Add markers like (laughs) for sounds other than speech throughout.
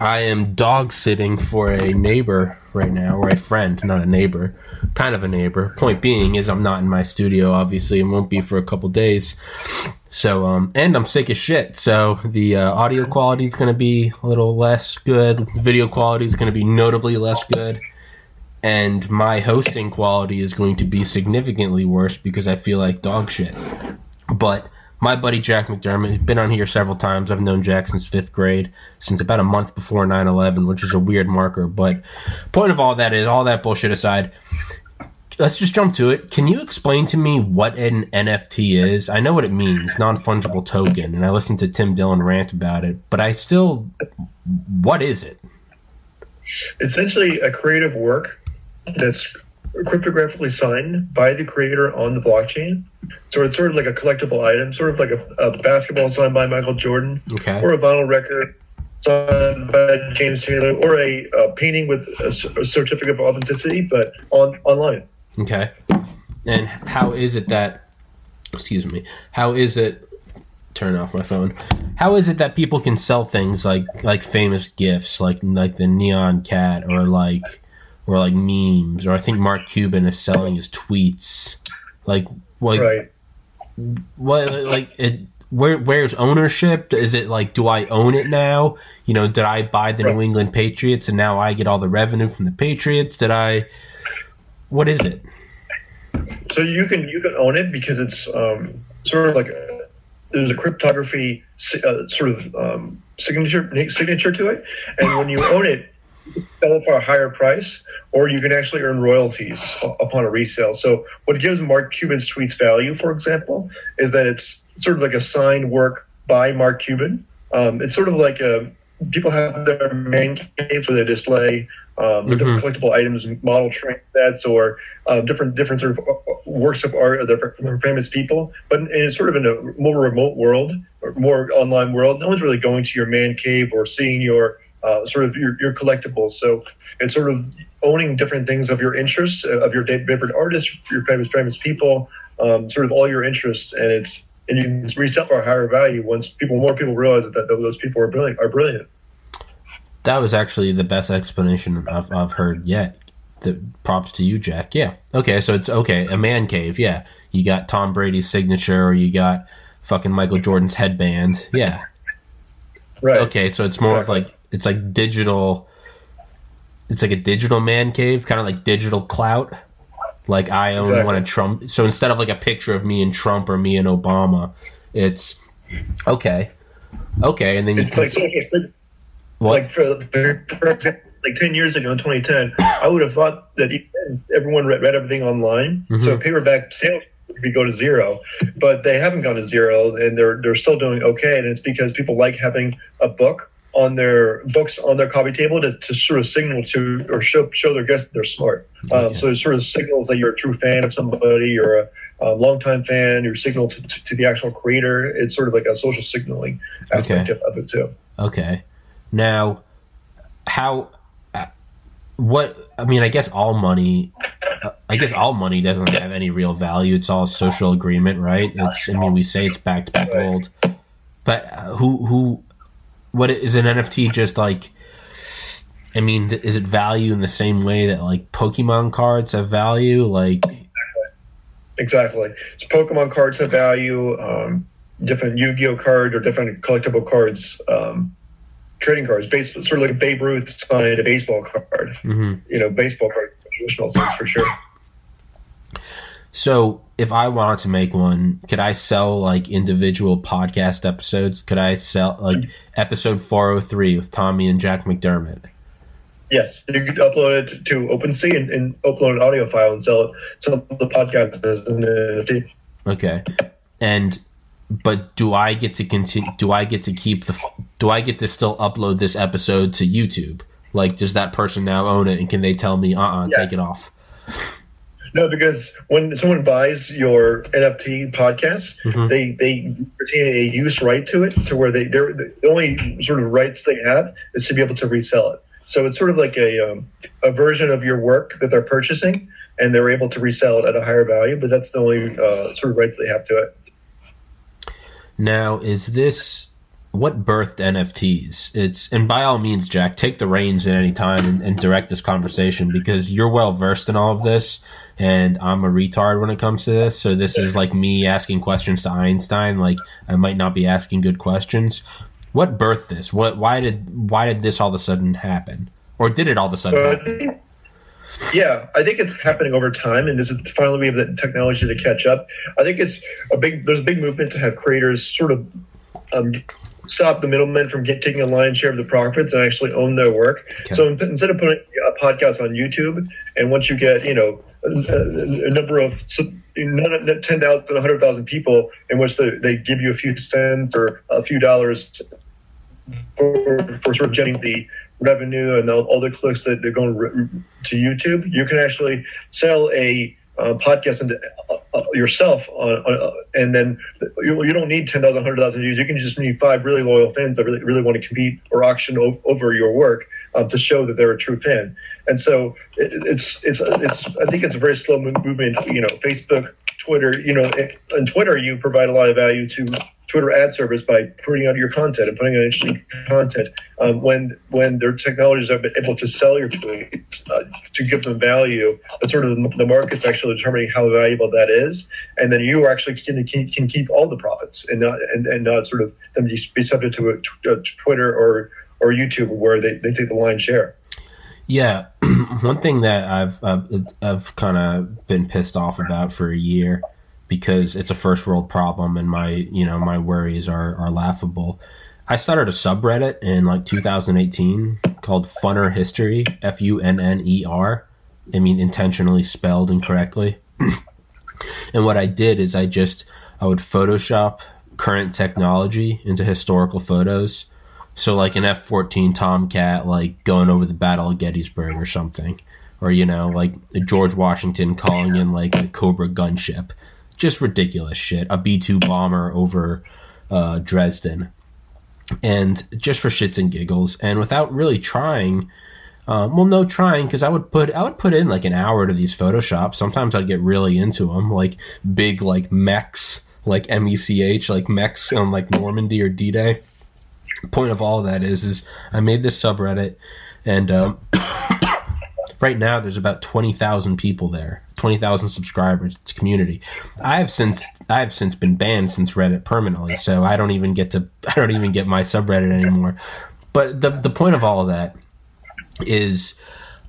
I am dog sitting for a neighbor right now, or a friend, not a neighbor, kind of a neighbor. Point being is I'm not in my studio, obviously, and won't be for a couple days. So, um, and I'm sick as shit. So the uh, audio quality is going to be a little less good. Video quality is going to be notably less good, and my hosting quality is going to be significantly worse because I feel like dog shit. But my buddy Jack McDermott, who's been on here several times. I've known Jack since fifth grade, since about a month before 9 11, which is a weird marker. But point of all that is, all that bullshit aside, let's just jump to it. Can you explain to me what an NFT is? I know what it means, non fungible token, and I listened to Tim Dillon rant about it, but I still, what is it? Essentially, a creative work that's cryptographically signed by the creator on the blockchain. So it's sort of like a collectible item, sort of like a, a basketball signed by Michael Jordan, Okay. or a vinyl record signed by James Taylor, or a, a painting with a certificate of authenticity, but on online. Okay. And how is it that, excuse me, how is it, turn off my phone, how is it that people can sell things like, like famous gifts, like, like the Nyan Cat or like, or like memes, or I think Mark Cuban is selling his tweets. Like, like, Right. what, like, it, where, where's ownership? Is it like, do I own it now? You know, did I buy the New England Patriots and now I get all the revenue from the Patriots? Did I, what is it? So you can you can own it because it's um, sort of like a, there's a cryptography uh, sort of um, signature signature to it, and when you own it, sell it for a higher price, or you can actually earn royalties upon a resale. So what gives Mark Cuban's tweets value, for example, is that it's sort of like a signed work by Mark Cuban. Um, it's sort of like a, people have their man caves where they display um, the different collectible items, model train sets, or uh, different different sort of uh, works of art of famous people. But in, in sort of in a more remote world, or more online world, no one's really going to your man cave or seeing your uh, sort of your, your collectibles. So it's sort of owning different things of your interests, uh, of your favorite artists, your famous famous people, um, sort of all your interests, and it's and you can resell for a higher value once people more people realize that, that those people are brilliant are brilliant. That was actually the best explanation I've, I've heard yet. The props to you, Jack. Yeah. Okay, so it's okay. A man cave. Yeah. You got Tom Brady's signature, or you got fucking Michael Jordan's headband. Yeah. Right. Okay, so it's more of like it's like digital. It's like a digital man cave, kind of like digital clout. Like I own Exactly. one of Trump. So instead of like a picture of me and Trump or me and Obama, it's okay. Okay, and then you It's like like for, for, for like 10 years ago in 2010 i would have thought that everyone read, read everything online so mm-hmm. paperback sales could go to zero but they haven't gone to zero and they're they're still doing okay and it's because people like having a book on their books on their coffee table to, to sort of signal to or show show their guests that they're smart um, so it sort of signals that you're a true fan of somebody you're a, a longtime fan you're signal to, to, to the actual creator it's sort of like a social signaling aspect Okay. of, of it too Okay. Now, how? uh, What? I mean, I guess all money. uh, I guess all money doesn't have any real value. It's all social agreement, right? It's. I mean, we say it's backed by gold, but uh, who? Who? What is an NFT? Just like. I mean, is it value in the same way that like Pokemon cards have value? Like, Exactly. So Pokemon cards have value. Um, different Yu-Gi-Oh card or different collectible cards, um, trading cards. Base, sort of like a Babe Ruth signed a baseball card. mhm. You know, baseball card traditional sense for sure. So if I wanted to make one, could I sell like individual podcast episodes? Could I sell like episode 403 with Tommy and Jack McDermott? Yes, you could upload it to OpenSea and, and upload an audio file and sell it. Sell the podcast as an NFT. Okay. And but do I get to continue? Do I get to keep the? Do I get to still upload this episode to YouTube? Like, does that person now own it, and can they tell me, uh, uh Yeah. take it off? (laughs) No, because when someone buys your NFT podcast, Mhm. they they retain a use right to it, to where they they're the only sort of rights they have is to be able to resell it. So it's sort of like a um, a version of your work that they're purchasing, and they're able to resell it at a higher value. But that's the only uh, sort of rights they have to it. Now, is this what birthed NFTs? It's and by all means, Jack, take the reins at any time and, and direct this conversation because you're well versed in all of this, and I'm a retard when it comes to this. So this is like me asking questions to Einstein. Like I might not be asking good questions. What birthed this? What? Why did? Why did this all of a sudden happen? Or did it all of a sudden? Think, yeah, I think it's happening over time, and this is finally we have the technology to catch up. I think it's a big. There's a big movement to have creators sort of um, stop the middlemen from get, taking a lion's share of the profits and actually own their work. Okay. So instead of putting a podcast on YouTube, and once you get you know a, number of none- 10,000, 100,000 people in which they, they give you a few cents or a few dollars for, for sort of generating the revenue and all, all the clicks that they're going to YouTube, you can actually sell a uh, podcast into, uh, uh, yourself on, on, uh, and then you, you don't need 10,000, 100,000 views. You can just need five really loyal fans that really, really want to compete or auction o- over your work um, to show that they're a true fan. And so it, it's, it's, it's, I think it's a very slow movement, you know, Facebook, Twitter, you know, on Twitter, you provide a lot of value to Twitter ad service by putting out your content and putting out interesting content. Um, when when their technologies are able to sell your tweets uh, to give them value, but sort of the, the market's actually determining how valuable that is, and then you actually can, can, can keep all the profits and not and, and not sort of them be subject to a, a Twitter or or YouTube where they, they take the lion's share. Yeah, (clears throat) one thing that I've I've, I've kind of been pissed off about for a year because it's a first world problem and my you know my worries are are laughable. I started a subreddit in like 2018 called Funner History, F U N N E R. I mean intentionally spelled incorrectly. (clears throat) and what I did is I just I would Photoshop current technology into historical photos. So like an F fourteen Tomcat, like going over the Battle of Gettysburg or something, or you know, like George Washington calling in like a Cobra gunship, just ridiculous shit. A B two bomber over uh, Dresden, and just for shits and giggles, and without really trying. Um, well, no trying because I would put I would put in like an hour to these Photoshop. Sometimes I'd get really into them, like big like mechs, like M E C H, like mechs on like Normandy or D Day point of all that is is I made this subreddit and um, (coughs) right now there's about 20,000 people there 20,000 subscribers it's community. I have since I have since been banned since Reddit permanently so I don't even get to (laughs) I don't even get my subreddit anymore. But the the point of all of that is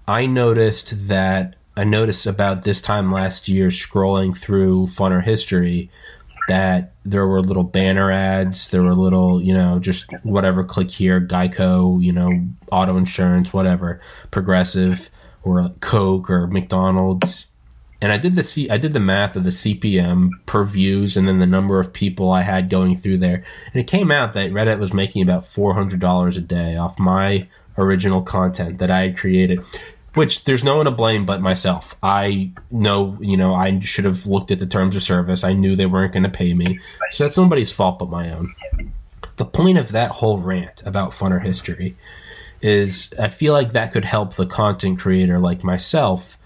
I noticed that I noticed about this time last year scrolling through Funner history that there were little banner ads, there were little, you know, just whatever, click here, Geico, you know, auto insurance, whatever, Progressive or Coke or McDonald's. And I did the C- I did the math of the CPM per views and then the number of people I had going through there. And it came out that Reddit was making about $400 a day off my original content that I had created which there's no one to blame but myself. I know, you know, I should have looked at the terms of service. I knew they weren't going to pay me. So that's nobody's fault but my own. The point of that whole rant about funner history is I feel like that could help the content creator like myself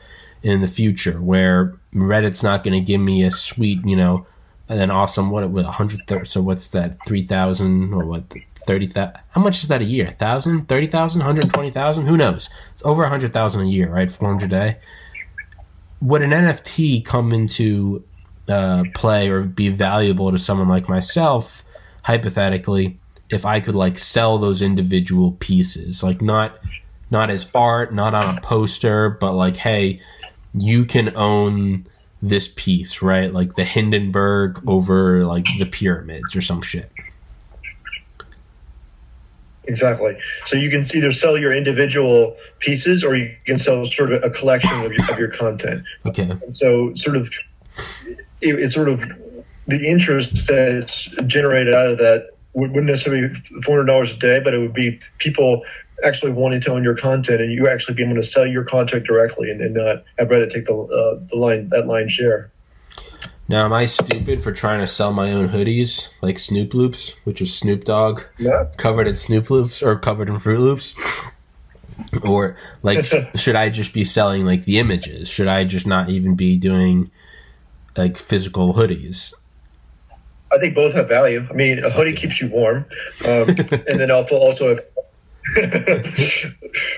in the future where Reddit's not going to give me a sweet, you know, and an awesome what what 100 so what's that 3000 or what 30,000 how much is that a year 1000 30,000 120,000 who knows over 100,000 a year right? 400 a day. Would an NFT come into uh, play or be valuable to someone like myself hypothetically if I could like sell those individual pieces? Like not not as art not on a poster but like hey you can own this piece right? Like the Hindenburg over like the pyramids or some shit Exactly. So you can either sell your individual pieces, or you can sell sort of a collection of your, of your content. okay And so, sort of, it, it sort of the interest that's generated out of that wouldn't necessarily be four hundred dollars a day, but it would be people actually wanting to own your content and you actually being able to sell your content directly and, and not have Reddit take the uh, the line that line share. Now, am I stupid for trying to sell my own hoodies like Snoop Loops, which is Snoop Dogg Yeah. covered in Snoop Loops or covered in Fruit Loops? Or like, (laughs) should I just be selling like the images? Should I just not even be doing like physical hoodies? I think both have value. I mean, a hoodie keeps you warm, um, (laughs) and then also also if, (laughs)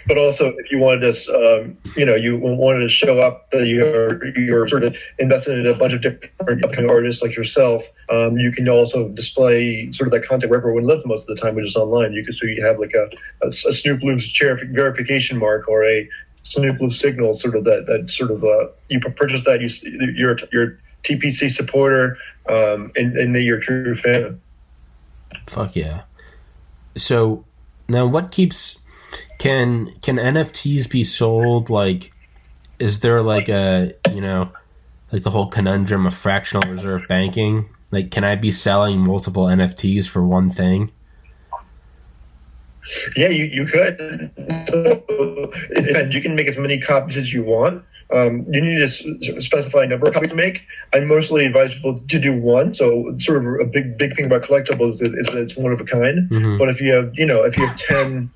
but also if you wanted to, um, you know, you wanted to show up that you're you're sort of invested in a bunch of different upcoming artists like yourself, um, you can also display sort of that content where everyone lives most of the time, which is online. You can so you have like a, a, a Snoop Loops chair verification mark or a Snoop Loop signal, sort of that that sort of uh, you purchase that you you're you're TPC supporter, um, and, and then you're a true fan. Fuck yeah. So now what keeps can can NFTs be sold like is there like a you know like the whole conundrum of fractional reserve banking? Like can I be selling multiple NFTs for one thing? Yeah, you, you could. (laughs) and you can make as many copies as you want. Um, you need to s- specify a number of copies to make. I mostly advise people to do one. So sort of a big big thing about collectibles is, is that it's one of a kind. Mhm. But if you have you know if you have 10,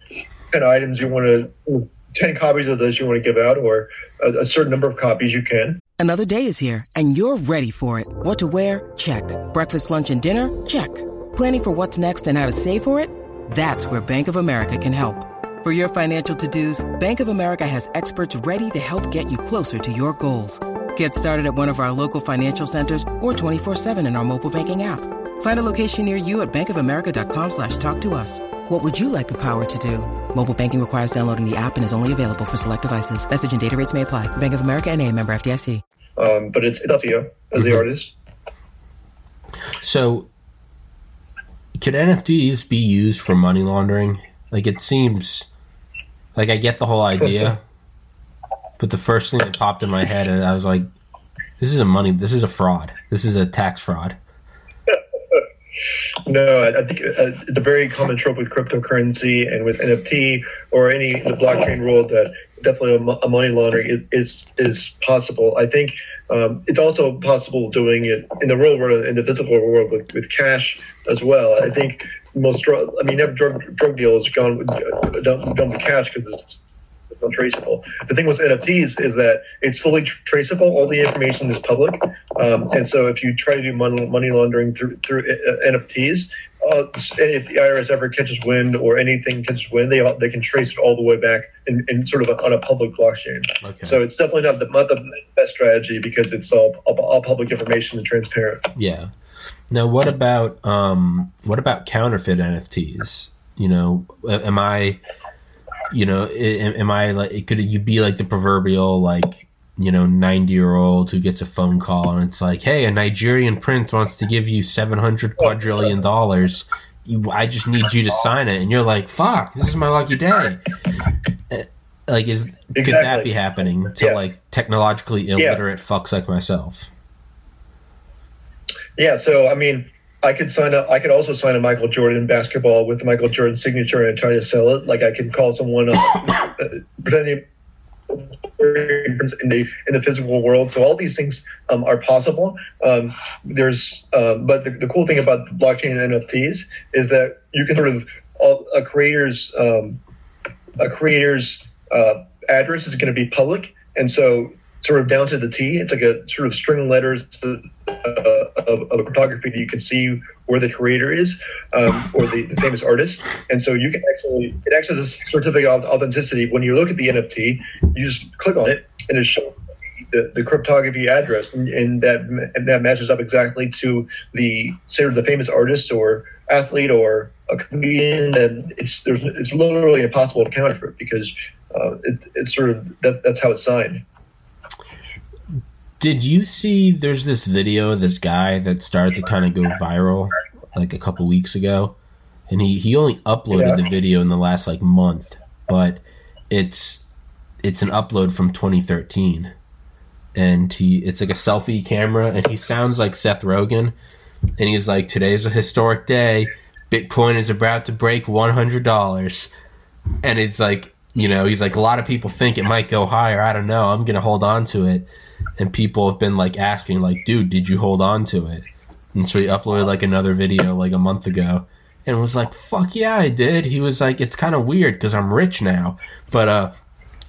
10 items you want to ten copies of this you want to give out or a, a certain number of copies you can. Another day is here, and you're ready for it. What to wear? Check. Breakfast, lunch, and dinner? Check. Planning for what's next and how to save for it? That's where Bank of America can help. For your financial to-dos, Bank of America has experts ready to help get you closer to your goals. Get started at one of our local financial centers or 24-7 in our mobile banking app. Find a location near you at bankofamerica.com slash talk to us. What would you like the power to do? Mobile banking requires downloading the app and is only available for select devices. Message and data rates may apply. Bank of America and a member FDIC. Um, but it's, it's up to you as the artist. So could NFTs be used for money laundering? Like it seems like I get the whole idea, (laughs) but the first thing that popped in my head and I was like this is a money this is a fraud. This is a tax fraud. (laughs) No, I, think uh, a very common trope with cryptocurrency and with NFT or any the blockchain world that definitely a, a money laundering is, is is possible. I think um, it's also possible doing it in the real world, in the physical world with, with cash as well. I think most I mean, every drug drug deal has gone with, done with cash because it's untraceable. The thing with NFTs is that it's fully tr- traceable. All the information is public, um, and so if you try to do money, money laundering through through uh, NFTs, uh, if the IRS ever catches wind or anything catches wind, they they can trace it all the way back in, in sort of a, on a public blockchain. Okay. So it's definitely not the not the best strategy because it's all all, all public information and transparent. Yeah. Now, what about um, what about counterfeit NFTs? You know, am I, you know, am I like could you be like the proverbial like you know ninety year old who gets a phone call and it's like, hey, a Nigerian prince wants to give you seven hundred quadrillion dollars. I just need you to sign it, and you're like, fuck, this is my lucky day. Uh, Like, is could that be happening to Yeah. like technologically illiterate fucks like myself? Yeah, so I mean, I could sign up. I could also sign a Michael Jordan basketball with the Michael Jordan signature and try to sell it. Like I could call someone up, uh, pretending in the in the physical world. So all these things um, are possible. Um, there's, um, but the, the cool thing about blockchain and NFTs is that you can sort of all- a creator's um, a creator's uh, address is going to be public, and so sort of down to the T. It's like a sort of string of letters uh, of, of a photography that you can see where the creator is um, or the, the famous artist, and so you can actually it acts as a certificate of authenticity. When you look at the NFT, you just click on it, and it shows the, the cryptography address, and, and that and that matches up exactly to the say the famous artist or athlete or a comedian. And it's there's it's literally impossible to counterfeit because uh, it's it's sort of that's how it's signed. Did you see there's this video of this guy that started to kind of go viral like a couple weeks ago? And he, he only uploaded Yeah. the video in the last like month, but it's it's an upload from 2013. And he it's like a selfie camera and he sounds like Seth Rogen and he's like, "Today's a historic day. Bitcoin is about to break one hundred dollars," and it's like, you know, he's like, a lot of people think it might go higher. I don't know. I'm gonna hold on to it, and people have been like asking, like, "Dude, did you hold on to it?" And so he uploaded like another video like a month ago, and was like, "Fuck yeah, I did." He was like, "It's kind of weird because I'm rich now," but uh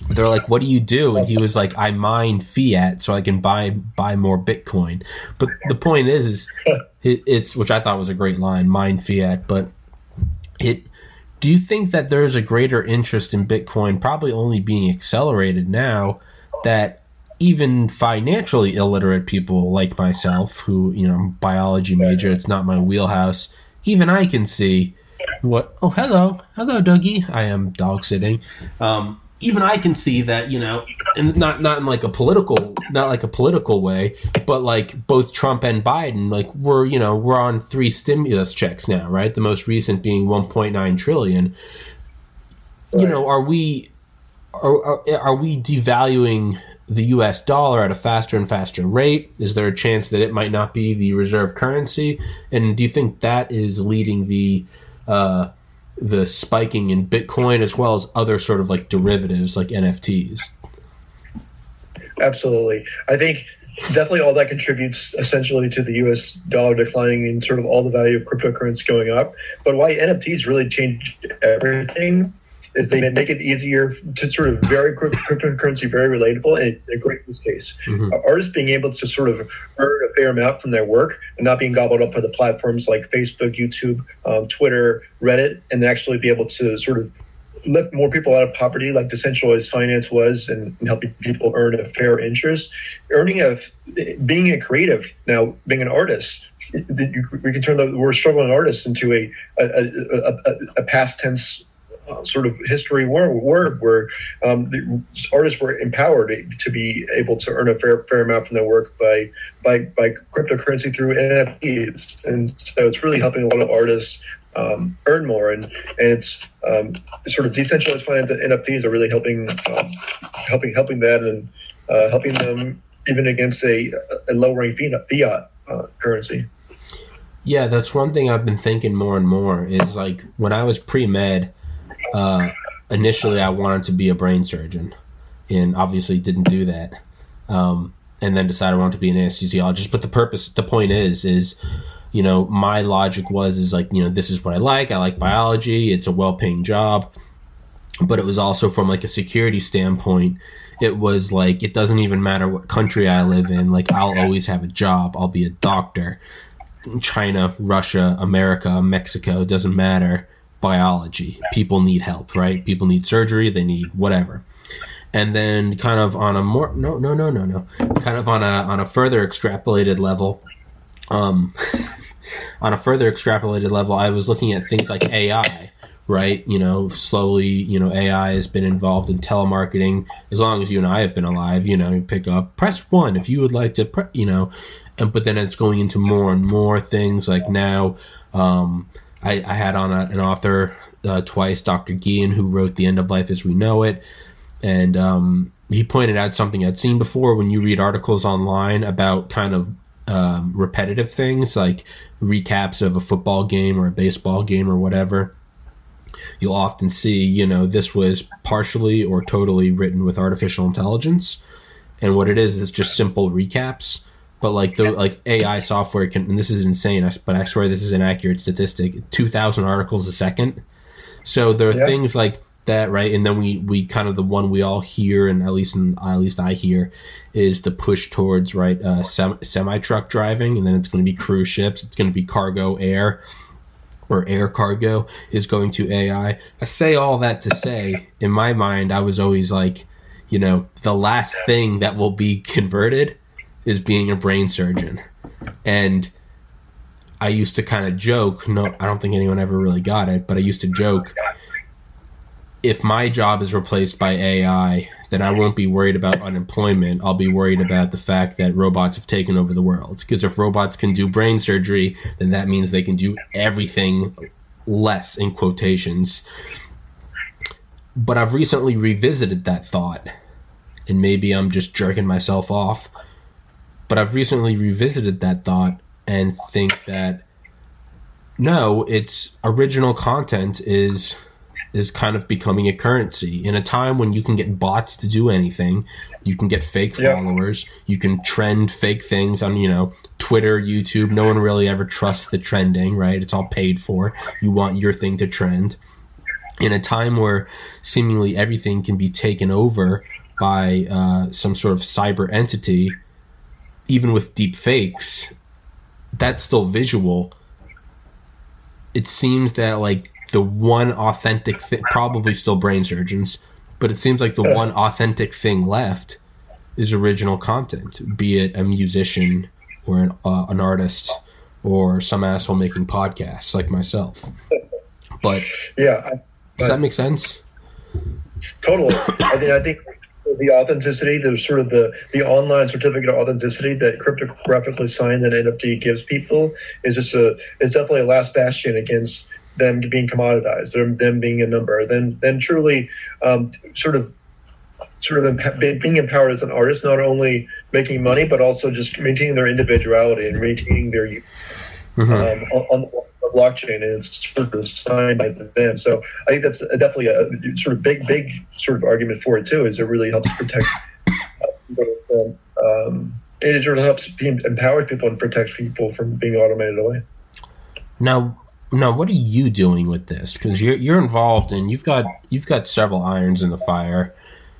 they're like, "What do you do?" And he was like, "I mine fiat so I can buy buy more Bitcoin." But the point is, is (laughs) it, it's which I thought was a great line, mine fiat. But it, do you think that there's a greater interest in Bitcoin, probably only being accelerated now that even financially illiterate people like myself, who you know, biology major, it's not my wheelhouse. Even I can see what. Oh, hello, hello, Dougie. I am dog sitting. Um, even I can see that, you know, and not not in like a political not like a political way, but like both Trump and Biden, like we're you know we're on three stimulus checks now, right? The most recent being 1.9 trillion. You know, are we are, are, are we devaluing the U.S. dollar at a faster and faster rate? Is there a chance that it might not be the reserve currency? And do you think that is leading the uh, the spiking in Bitcoin as well as other sort of like derivatives like NFTs. Absolutely. I think definitely all that contributes essentially to the US dollar declining and sort of all the value of cryptocurrency going up. But why NFTs really changed everything is they make it easier to sort of very cryptocurrency very relatable and a great use case. Mm-hmm. Artists being able to sort of earn a fair amount from their work and not being gobbled up by the platforms like Facebook, YouTube, um, Twitter, Reddit, and actually be able to sort of lift more people out of poverty like decentralized finance was and, and helping people earn a fair interest. Earning a being a creative now, being an artist, we can turn the word struggling artist into a a, a, a, a past tense uh, sort of history word where um, the artists were empowered to be able to earn a fair fair amount from their work by by by cryptocurrency through NFTs, and so it's really helping a lot of artists um, earn more, and and it's um, sort of decentralized finance and NFTs are really helping um, helping helping that and uh, helping them even against a, a lowering fiat, fiat uh, currency. Yeah, that's one thing I've been thinking more and more is like when I was pre med, uh, initially I wanted to be a brain surgeon, and obviously didn't do that. Um, and then decided I wanted to be an anesthesiologist. But the purpose, the point is, is you know, my logic was is like, you know, this is what I like. I like biology. It's a well-paying job. But it was also from like a security standpoint. It was like it doesn't even matter what country I live in. Like I'll always have a job. I'll be a doctor. China, Russia, America, Mexico, doesn't matter biology. People need help, right? People need surgery, they need whatever. And then kind of on a more no no no no no kind of on a on a further extrapolated level, um (laughs) on a further extrapolated level, I was looking at things like AI, right? You know, slowly, you know, AI has been involved in telemarketing as long as you and I have been alive. You know, you pick up press one if you would like to, pre- you know, and but then it's going into more and more things like now. Um, I, I had on a, an author uh, twice, Dr. Guillen, who wrote The End of Life as We Know It. And um, he pointed out something I'd seen before when you read articles online about kind of um, repetitive things like recaps of a football game or a baseball game or whatever. You'll often see, you know, this was partially or totally written with artificial intelligence. And what it is is just simple recaps but like the like AI software can, and this is insane, but I swear this is an accurate statistic. Two thousand articles a second. So there are yeah. things like that, right? And then we we kind of the one we all hear, and at least in, at least I hear, is the push towards right uh, semi truck driving, and then it's going to be cruise ships. It's going to be cargo air. Or air cargo is going to AI. I say all that to say, in my mind, I was always like, you know, the last thing that will be converted is being a brain surgeon. And I used to kind of joke, no, I don't think anyone ever really got it, but I used to joke if my job is replaced by AI, then I won't be worried about unemployment. I'll be worried about the fact that robots have taken over the world. Because if robots can do brain surgery, then that means they can do everything less in quotations. But I've recently revisited that thought, and maybe I'm just jerking myself off but I've recently revisited that thought and think that no, it's original content is is kind of becoming a currency in a time when you can get bots to do anything. You can get fake followers. You can trend fake things on, you know, Twitter, YouTube. No one really ever trusts the trending, right? It's all paid for. You want your thing to trend. In a time where seemingly everything can be taken over by uh, some sort of cyber entity, even with deep fakes, that's still visual. It seems that like the one authentic thing, probably still brain surgeons, but it seems like the one authentic thing left is original content, be it a musician or an, uh, an artist or some asshole making podcasts like myself. But (laughs) Yeah, I, does that make sense? Totally. I think I think the authenticity, the sort of the the online certificate of authenticity that cryptographically signed that NFT gives people is just a it's definitely a last bastion against them being commoditized, them them being a number, then then truly um, sort of sort of emp- being empowered as an artist, not only making money but also just maintaining their individuality and maintaining their um, on, on the blockchain and it's sort of signed by them. So I think that's definitely a sort of big, big sort of argument for it too. Is it really helps protect. Uh, um, it sort of helps empower people and protects people from being automated away. Now, now, what are you doing with this? Because you're you're involved and you've got you've got several irons in the fire.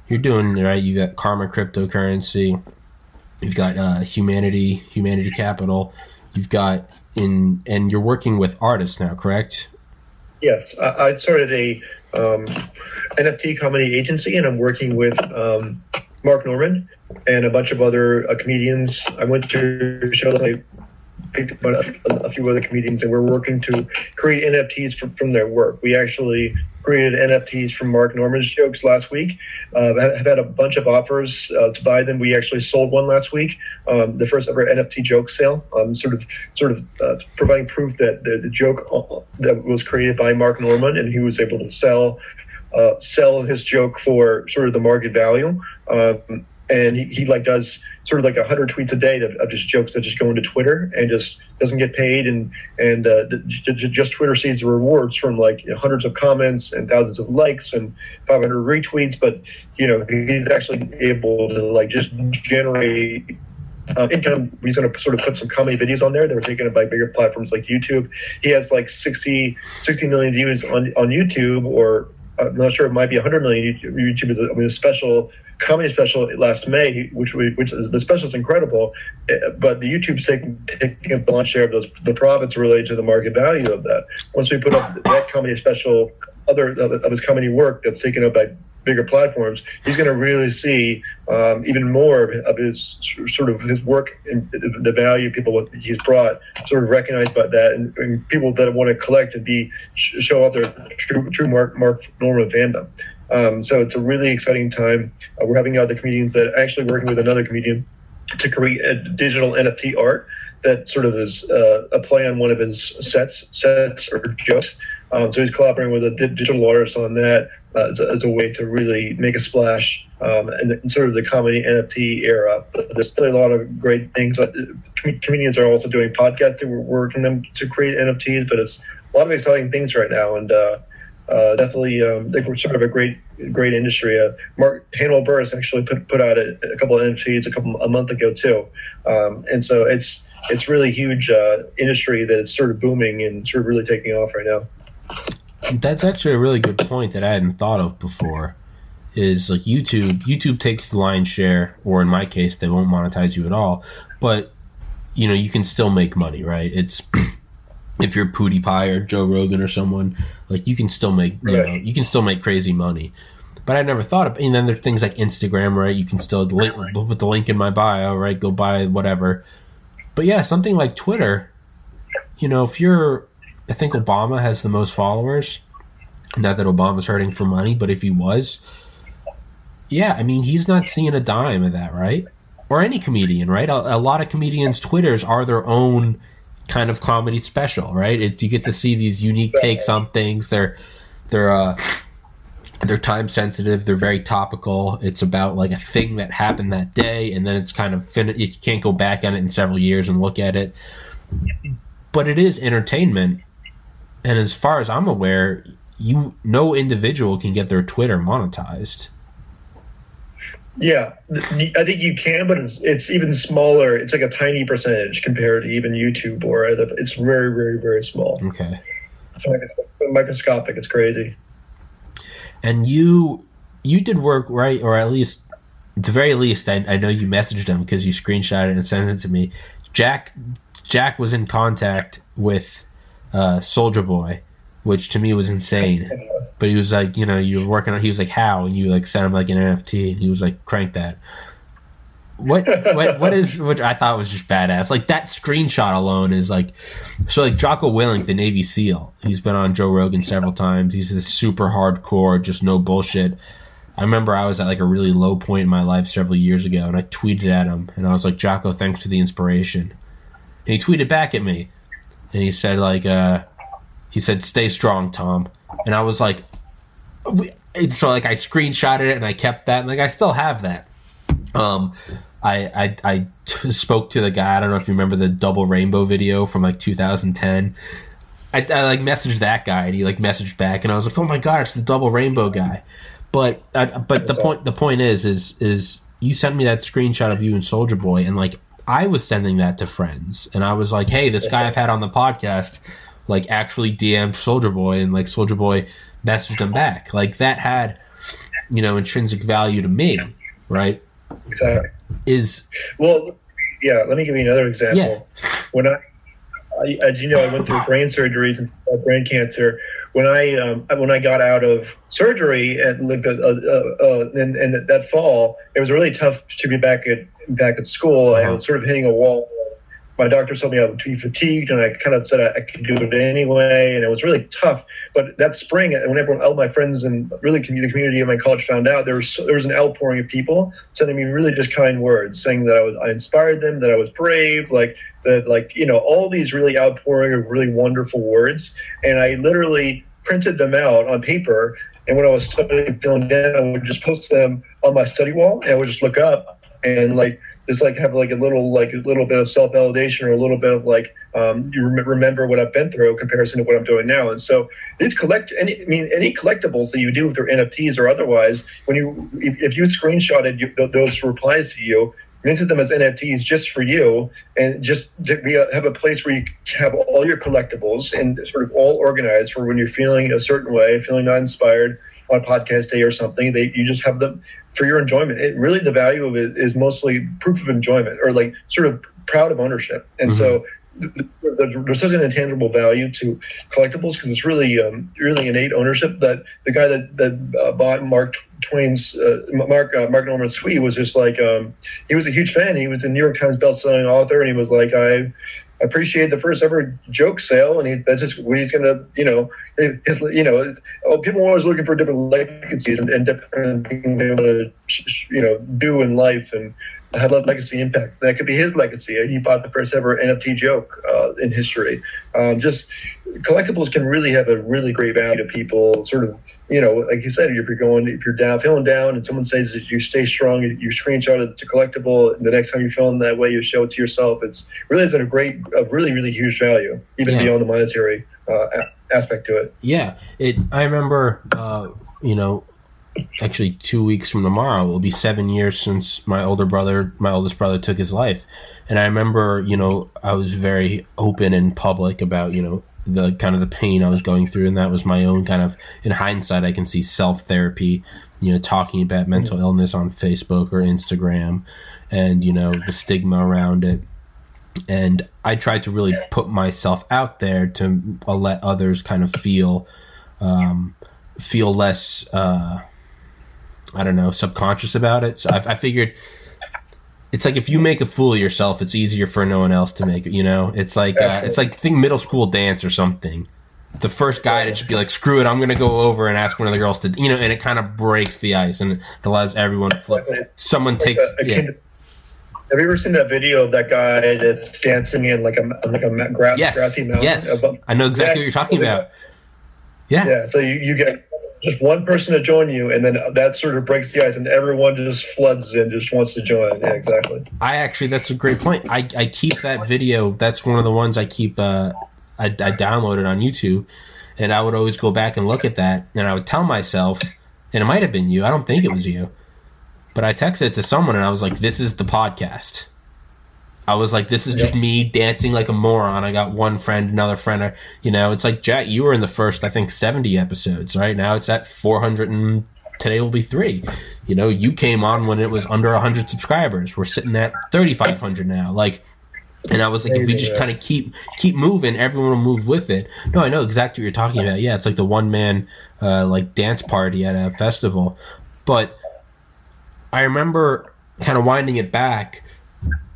You're doing right. You got Karma cryptocurrency. You've got uh, Humanity Humanity Capital. You've got in and you're working with artists now, correct? Yes, I, I started a um, NFT comedy agency, and I'm working with um, Mark Normand and a bunch of other uh, comedians. I went to shows. I picked up a, a few other comedians, and we're working to create NFTs from, from their work. We actually created NFTs from Mark Normand's jokes last week. Uh, have had a bunch of offers uh, to buy them. We actually sold one last week, um, the first ever NFT joke sale. Um, sort of, sort of uh, providing proof that the, the joke uh, that was created by Mark Normand, and he was able to sell uh, sell his joke for sort of the market value. Um, and he, he like does sort of like a hundred tweets a day that, of just jokes that just go into Twitter and just doesn't get paid and and uh, just Twitter sees the rewards from like you know, hundreds of comments and thousands of likes and 500 retweets, but you know he's actually able to like just generate uh, income. He's going to sort of put some comedy videos on there that were taken by bigger platforms like YouTube. He has like 60, 60 million views on on YouTube, or I'm not sure it might be 100 million. YouTube, is I mean, a special comedy special last May, which we, which is the special is incredible, eh, but the YouTube's taking taking up the lion's share of those the profits related to the market value of that. Once we put up that comedy special, other of, of his comedy work that's taken up by bigger platforms, he's going to really see um, even more of his sort of his work and the value people what he's brought sort of recognized by that, and, and people that want to collect and be show off their true, true Mark Mark Normand fandom. Um, so it's a really exciting time. Uh, we're having other comedians that actually working with another comedian to create a digital NFT art that sort of is uh, a play on one of his sets, sets or jokes. Um, so he's collaborating with a digital artist on that uh, as, a, as, a, way to really make a splash um, in, in, sort of the comedy NFT era. But there's still a lot of great things. Uh, comedians are also doing podcasting. We're working them to create NFTs, but it's a lot of exciting things right now. And uh, uh, definitely, um, think we're sort of a great, great industry. Uh, Mark Hannibal Buress actually put put out a, a, couple of NFTs a couple a month ago too, um, and so it's it's really huge uh, industry that is sort of booming and sort of really taking off right now. That's actually a really good point that I hadn't thought of before. Is like YouTube. YouTube takes the lion's share, or in my case, they won't monetize you at all. But you know, you can still make money, right? It's (clears throat) if you're PewDiePie or Joe Rogan or someone, like you can still make you right. know you can still make crazy money. But I never thought of. And then there's things like Instagram, right? You can still link, put the link in my bio, right? Go buy whatever. But yeah, something like Twitter. You know, if you're, I think Obama has the most followers. Not that Obama's hurting for money, but if he was, yeah, I mean, he's not seeing a dime of that, right? Or any comedian, right? A, a lot of comedians' Twitters are their own kind of comedy special, right? It, you get to see these unique takes on things. They're they're uh, they're time sensitive. They're very topical. It's about like a thing that happened that day, and then it's kind of fin- you can't go back on it in several years and look at it. but it is entertainment. And as far as I'm aware, you no individual can get their Twitter monetized. Yeah, I think you can, but it's, it's even smaller. It's like a tiny percentage compared to even YouTube, or other. it's very, very, very small. Okay. It's microscopic. It's crazy. And you, you did work right, or at least, at the very least, I, I know you messaged him because you screenshot it and sent it to me. Jack, Jack was in contact with uh, Soulja Boy, which to me was insane. But he was like, you know, you're working on. He was like, how? And you like sent him like an NFT, and he was like, crank that. What what what is which I thought was just badass. Like that screenshot alone is like so like Jocko Willink, the Navy SEAL. He's been on Joe Rogan several times. He's this super hardcore, just no bullshit. I remember I was at like a really low point in my life several years ago, and I tweeted at him, and I was like, "Jocko, thanks for the inspiration." And he tweeted back at me, and he said like, uh, he said, "Stay strong, Tom." And I was like, so like I screenshotted it and I kept that and like I still have that. Um, I I, I t- (laughs) spoke to the guy. I don't know if you remember the double rainbow video from like 2010. I, I like messaged that guy and he like messaged back and I was like, oh my god, it's the double rainbow guy. But uh, but the point the point is is is you sent me that screenshot of you and Soulja Boy and like I was sending that to friends and I was like, hey, this guy I've had on the podcast like actually DM'd Soulja Boy and like Soulja Boy messaged him back. Like that had, you know, intrinsic value to me, right? Exactly. Is well, yeah. Let me give you another example. Yeah. When I, I, as you know, I went through brain surgeries and brain cancer. When I um, when I got out of surgery and lived uh, uh, uh, and, and that fall, it was really tough to be back at back at school. Uh-huh. I was sort of hitting a wall my doctor told me I would be fatigued, and I kind of said I, I, could do it anyway, and it was really tough. But that spring, uh, when everyone, all my friends and really the community of my college found out, there was there was an outpouring of people sending me really just kind words, saying that I was I inspired them, that I was brave, like that, like you know, all these really outpouring of really wonderful words, and I literally printed them out on paper. And when I was studying, I would just post them on my study wall, and I would just look up and like just like have like a little like a little bit of self validation or a little bit of like um, you rem- remember what I've been through in comparison to what I'm doing now. And so these collect any I mean any collectibles that you do with your NFTs or otherwise, when you if, if you screenshotted you, th- those replies to you, minted them as NFTs just for you, and just to have a place where you have all your collectibles and sort of all organized for when you're feeling a certain way, feeling not inspired on podcast day or something. They you just have them for your enjoyment. It really the value of it is mostly proof of enjoyment or like sort of proud of ownership. And mm-hmm. so there's such an intangible value to collectibles because it's really um, really innate ownership that the guy that that uh, bought Mark Twain's uh, Mark uh, Mark Normand's tweet was just like um, he was a huge fan. He was a New York Times best-selling author, and he was like I appreciate the first ever joke sale, and he, that's just what he's going to, you know, his, you know, oh, people are always looking for different legacies and, and different things they want to, you know, do in life and a legacy impact. That could be his legacy. He bought the first ever NFT joke uh, in history. Um, just collectibles can really have a really great value to people. Sort of, you know, like you said, if you're going, if you're down, feeling down, and someone says that you stay strong, you, screenshot it to collectible. And the next time you're feeling that way, you show it to yourself. It's really it's a great, a really, really huge value, even yeah. beyond the monetary uh, aspect to it. Yeah, it. I remember, uh, you know, actually two weeks from tomorrow, it will be seven years since my older brother, my oldest brother, took his life. And I remember, you know, I was very open and public about, you know, the kind of the pain I was going through, and that was my own kind of. In hindsight, I can see self therapy, you know, talking about mental illness on Facebook or Instagram, and you know the stigma around it. And I tried to really put myself out there to uh, let others kind of feel, um, feel less. Uh, I don't know, subconscious about it. So I, I figured it's like if you make a fool of yourself, it's easier for no one else to make it. You know, it's like uh, it's like think middle school dance or something. The first guy to just be like, "Screw it, I'm going to go over and ask one of the girls to," you know, and it kind of breaks the ice and it allows everyone to flip. Someone takes. yeah. Have you ever seen that video of that guy that's dancing in like a like a grass, yes. grassy mountain? Yes, I know exactly yeah. what you're talking about. Yeah. Yeah. So you, you get just one person to join you, and then that sort of breaks the ice, and everyone just floods in, just wants to join. Yeah, exactly. I actually, that's a great point. I, I keep that video. That's one of the ones I keep. Uh, I, I downloaded on YouTube, and I would always go back and look at that, and I would tell myself, and it might have been you. I don't think it was you, but I texted it to someone, and I was like, "This is the podcast." I was like, this is just me dancing like a moron. I got one friend, another friend. You know, it's like Jack. You were in the first, I think, seventy episodes. Right now, it's at four hundred, and today will be three. You know, you came on when it was under hundred subscribers. We're sitting at thirty five hundred now. Like, and I was like, if we just kind of keep keep moving, everyone will move with it. No, I know exactly what you're talking about. Yeah, it's like the one man uh, like dance party at a festival. But I remember kind of winding it back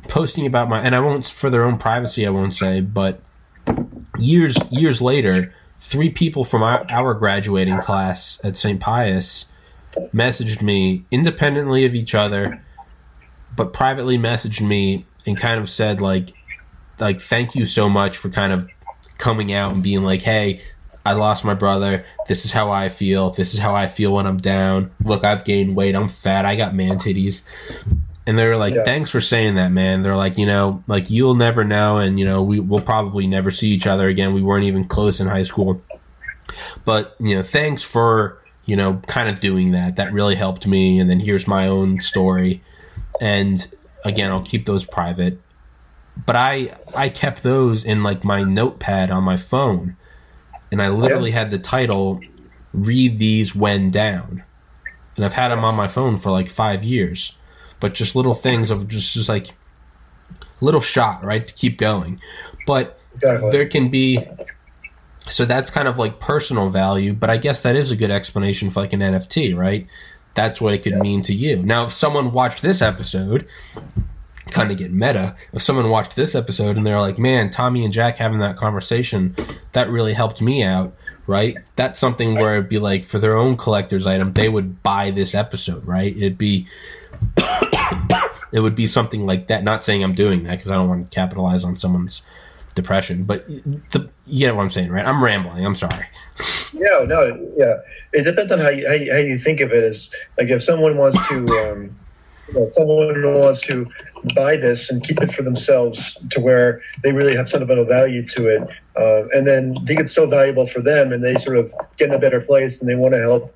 posting about my and I won't for their own privacy I won't say, but years years later, three people from our, our graduating class at St. Pius messaged me independently of each other, but privately messaged me and kind of said like like thank you so much for kind of coming out and being like, hey, I lost my brother. This is how I feel. This is how I feel when I'm down. Look, I've gained weight. I'm fat. I got man titties and they were like, yeah. "Thanks for saying that, man." They're like, you know, like you'll never know, and you know, we will probably never see each other again. We weren't even close in high school, but you know, thanks for you know, kind of doing that. That really helped me. And then here's my own story, and again, I'll keep those private. But I I kept those in like my notepad on my phone, and I literally yeah. had the title "Read these when down," and I've had them on my phone for like five years but just little things of just just like little shot right to keep going but exactly. there can be so that's kind of like personal value but i guess that is a good explanation for like an nft right that's what it could yes. mean to you now if someone watched this episode kind of get meta if someone watched this episode and they're like man tommy and jack having that conversation that really helped me out right that's something where it'd be like for their own collector's item they would buy this episode right it'd be it would be something like that. Not saying I'm doing that because I don't want to capitalize on someone's depression, but the, you get what I'm saying, right? I'm rambling. I'm sorry. No, no, yeah. It depends on how you, how you, how you think of it. As like if someone wants to, um, know, someone wants to buy this and keep it for themselves to where they really have sentimental value to it, uh, and then think it's so valuable for them, and they sort of get in a better place, and they want to help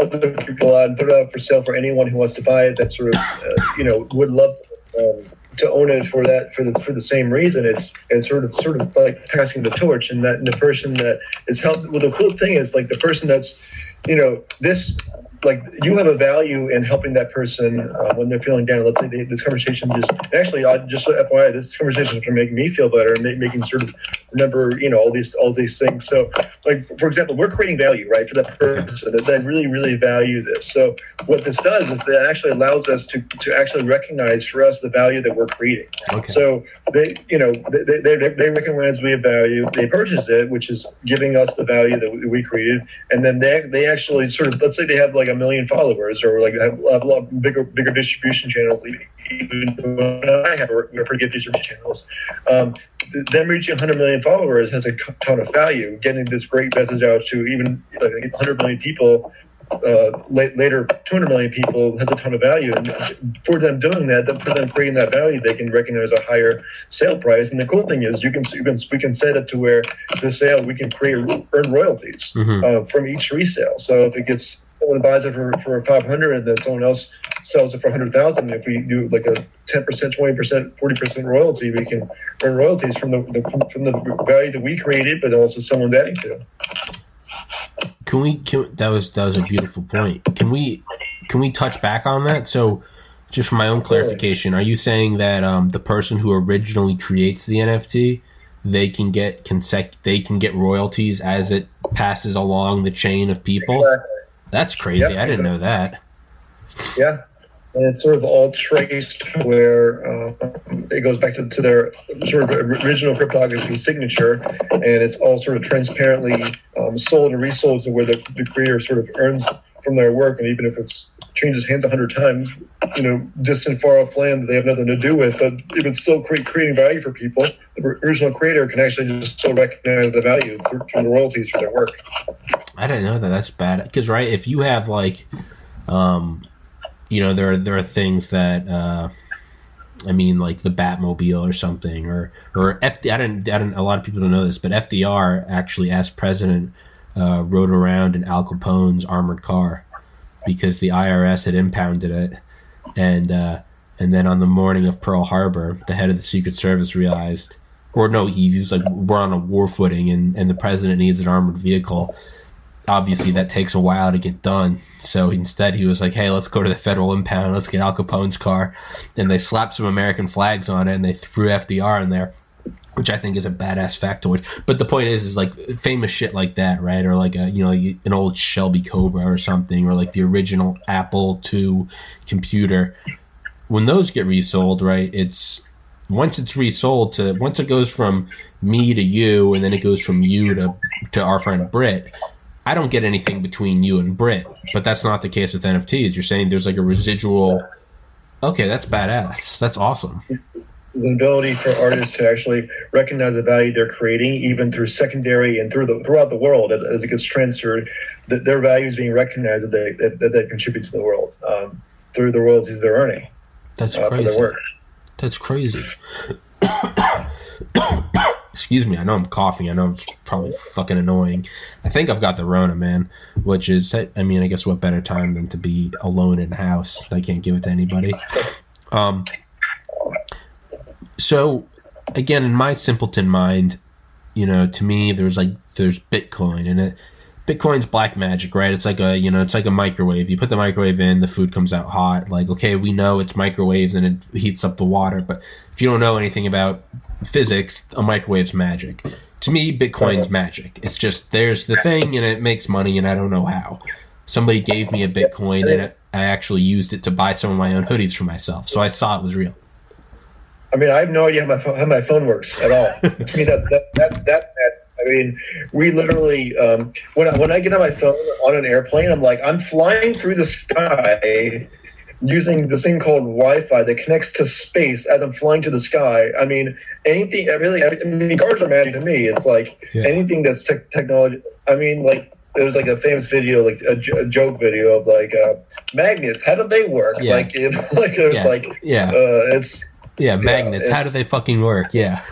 other people out and put it out for sale for anyone who wants to buy it. That sort of, uh, you know, would love to, um, to own it for that for the for the same reason. It's it's sort of sort of like passing the torch, and that and the person that is helped. Well, the cool thing is like the person that's, you know, this like you have a value in helping that person uh, when they're feeling down. Let's say they, this conversation just actually, I just FYI, this conversation can make me feel better and make, making sort of remember, you know, all these all these things. So, like for example, we're creating value, right, for that person that they really really value this. So, what this does is that actually allows us to to actually recognize for us the value that we're creating. Okay. So they, you know, they, they, they recognize we have value. They purchase it, which is giving us the value that we created, and then they they actually sort of let's say they have like a million followers or like have, have a lot bigger bigger distribution channels. Even I have a, pretty good distribution channels. Um, them reaching 100 million followers has a ton of value. Getting this great message out to even like 100 million people uh, later 200 million people has a ton of value. And for them doing that, for them creating that value, they can recognize a higher sale price. And the cool thing is, you can, you can we can set it to where the sale we can create earn royalties mm-hmm. uh, from each resale. So if it gets someone buys it for, for 500 and then someone else sells it for 100,000, if we do like a 10%, 20%, 40% royalty, we can earn royalties from the, the from the value that we created, but also someone's adding to. Can we? Can, that was that was a beautiful point. Can we? Can we touch back on that? So, just for my own clarification, are you saying that um, the person who originally creates the NFT, they can get consec- they can get royalties as it passes along the chain of people? Exactly. That's crazy. Yep, I didn't exactly. know that. Yeah, and it's sort of all traced where uh, it goes back to, to their sort of original cryptography signature, and it's all sort of transparently um, sold and resold to where the, the creator sort of earns from their work, and even if it's changes hands a hundred times, you know, distant, far off land that they have nothing to do with, but if it's still create, creating value for people, the original creator can actually just still recognize the value through, through the royalties for their work. I didn't know that. That's bad. Because right, if you have like, um, you know, there are there are things that. Uh, I mean, like the Batmobile or something, or or FD. I didn't. I didn't. A lot of people don't know this, but FDR actually, as president, uh, rode around in Al Capone's armored car because the IRS had impounded it, and uh, and then on the morning of Pearl Harbor, the head of the Secret Service realized, or no, he was like, "We're on a war footing, and and the president needs an armored vehicle." Obviously, that takes a while to get done. So instead, he was like, "Hey, let's go to the federal impound. Let's get Al Capone's car." And they slapped some American flags on it, and they threw FDR in there which I think is a badass factoid. But the point is, is like famous shit like that, right? Or like a you know an old Shelby Cobra or something, or like the original Apple II computer. When those get resold, right? It's once it's resold to once it goes from me to you, and then it goes from you to to our friend Britt. I don't get anything between you and Britt, but that's not the case with NFTs. You're saying there's like a residual. Okay, that's badass. That's awesome the ability for artists to actually recognize the value they're creating, even through secondary and through the throughout the world as it gets transferred, that their value is being recognized that they that, that they contribute to the world um, through the royalties they're earning. That's uh, crazy. For their work. That's crazy. (coughs) Excuse me. I know I'm coughing. I know it's probably fucking annoying. I think I've got the Rona, man. Which is, I mean, I guess what better time than to be alone in the house? I can't give it to anybody. Um, so again, in my simpleton mind, you know, to me, there's like there's Bitcoin and it. Bitcoin's black magic, right? It's like a you know, it's like a microwave. You put the microwave in, the food comes out hot. Like, okay, we know it's microwaves and it heats up the water, but if you don't know anything about physics, a microwave's magic. To me, Bitcoin's magic. It's just there's the thing and it makes money, and I don't know how. Somebody gave me a Bitcoin and it, I actually used it to buy some of my own hoodies for myself, so I saw it was real. I mean, I have no idea how my phone, how my phone works at all. (laughs) to me, that's that that that. that I mean, we literally um, when I, when I get on my phone on an airplane, I'm like, I'm flying through the sky using this thing called Wi-Fi that connects to space as I'm flying to the sky. I mean, anything. Really, I mean, cars are magic to me. It's like yeah. anything that's te- technology. I mean, like there's like a famous video, like a, a joke video of like uh, magnets. How do they work? Yeah. Like, you know, (laughs) like there's yeah. like, yeah, uh, it's yeah, magnets. Yeah, How do they fucking work? Yeah.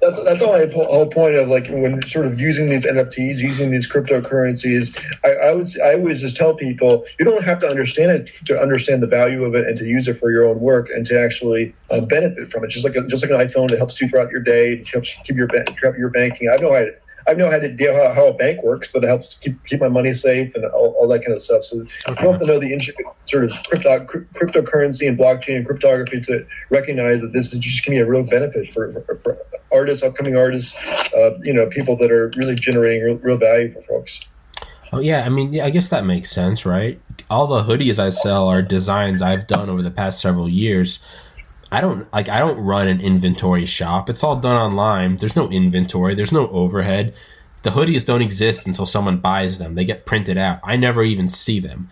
That's that's all I whole point of like when sort of using these NFTs, using these cryptocurrencies. I, I would I always just tell people you don't have to understand it to understand the value of it and to use it for your own work and to actually uh, benefit from it. Just like a, just like an iPhone, it helps you throughout your day. It helps keep your keep your banking. I know I I know how to deal how, how a bank works, but it helps keep keep my money safe and all, all that kind of stuff. So okay. you have to know the intricate sort of crypto, cryptocurrency and blockchain and cryptography to recognize that this is just going to be a real benefit for, for, for artists, upcoming artists, uh, you know, people that are really generating real, real value for folks. Oh yeah, I mean, yeah, I guess that makes sense, right? All the hoodies I sell are designs I've done over the past several years I don't like I don't run an inventory shop. It's all done online. There's no inventory, there's no overhead. The hoodies don't exist until someone buys them. They get printed out. I never even see them.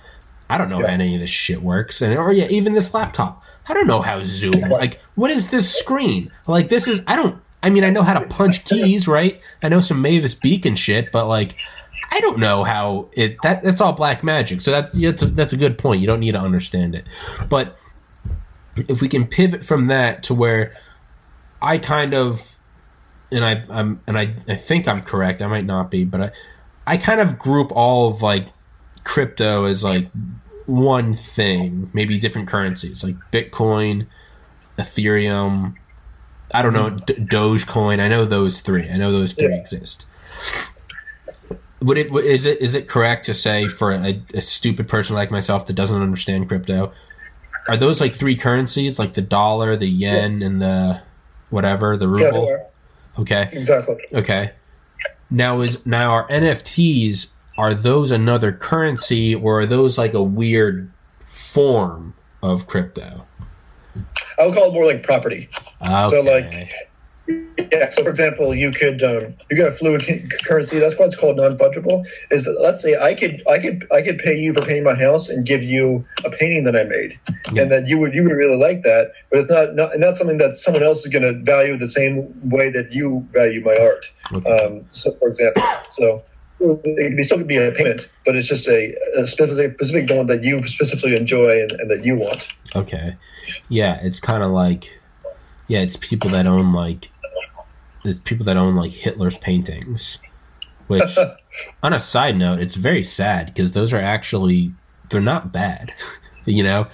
I don't know yeah. how any of this shit works. And or yeah, even this laptop. I don't know how Zoom like what is this screen? Like this is I don't I mean I know how to punch keys, right? I know some Mavis Beacon shit, but like I don't know how it that that's all black magic. So that's that's a, that's a good point. You don't need to understand it. But if we can pivot from that to where I kind of and I I'm and I, I think I'm correct, I might not be, but I I kind of group all of like crypto as like one thing, maybe different currencies like Bitcoin, Ethereum, I don't know, D- Dogecoin. I know those three. I know those three yeah. exist. Would it is it is it correct to say for a, a, stupid person like myself that doesn't understand crypto are those like three currencies, like the dollar, the yen, yeah. and the whatever, the ruble? Yeah, okay. Exactly. Okay. Now is now our NFTs are those another currency or are those like a weird form of crypto? I would call it more like property. Okay. So like Yeah. So, for example, you could um, you got a fluid c- (laughs) currency. That's why it's called non-fungible. Is that, let's say I could I could I could pay you for painting my house and give you a painting that I made, Yeah. and that you would you would really like that. But it's not not, not something that someone else is going to value the same way that you value my art. Okay. Um, so, for example, so it could be still could be a payment, but it's just a, a specific specific one that you specifically enjoy and, and that you want. Okay. Yeah, it's kind of like, yeah, it's people that own like, it's people that own like Hitler's paintings. Which, (laughs) on a side note, it's very sad because those are actually they're not bad. (laughs) you know,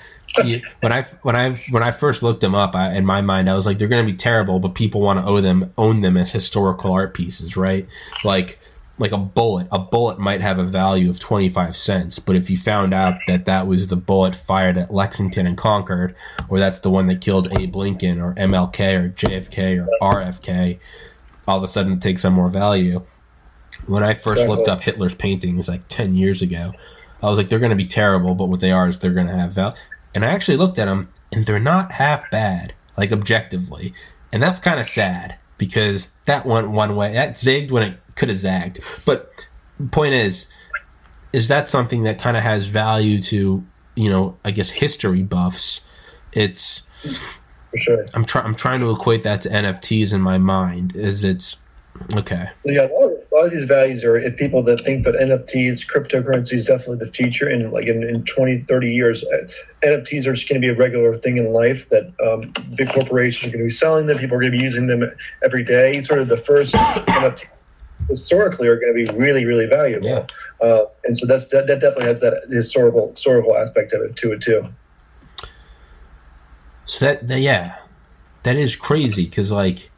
when I when I when I first looked them up, I, in my mind, I was like, they're going to be terrible, but people want to own them own them as historical art pieces, right? Like like a bullet. A bullet might have a value of 25 cents, but if you found out that that was the bullet fired at Lexington and Concord, or that's the one that killed Abe Lincoln or MLK or JFK or RFK, all of a sudden it takes on more value. When I first Exactly. looked up Hitler's paintings like 10 years ago, I was like, they're going to be terrible, but what they are is they're going to have value. And I actually looked at them, and they're not half bad, like objectively. And that's kind of sad because that went one way. That zigged when it could have zagged. But point is, is that something that kind of has value to, you know, I guess history buffs? It's For sure. I'm trying I'm trying to equate that to NFTs in my mind. Is it's okay? Yeah, a lot, of, a lot of these values are people that think that NFTs, cryptocurrency is definitely the future. And like in, in 20, 30 years, uh, NFTs are just going to be a regular thing in life that um, big corporations are going to be selling them. People are going to be using them every day. Sort of the first NFT historically are going to be really, really valuable. Yeah. Uh, and so that's that, that definitely has that historical historical aspect of it to it too. So that, that yeah, that is crazy because like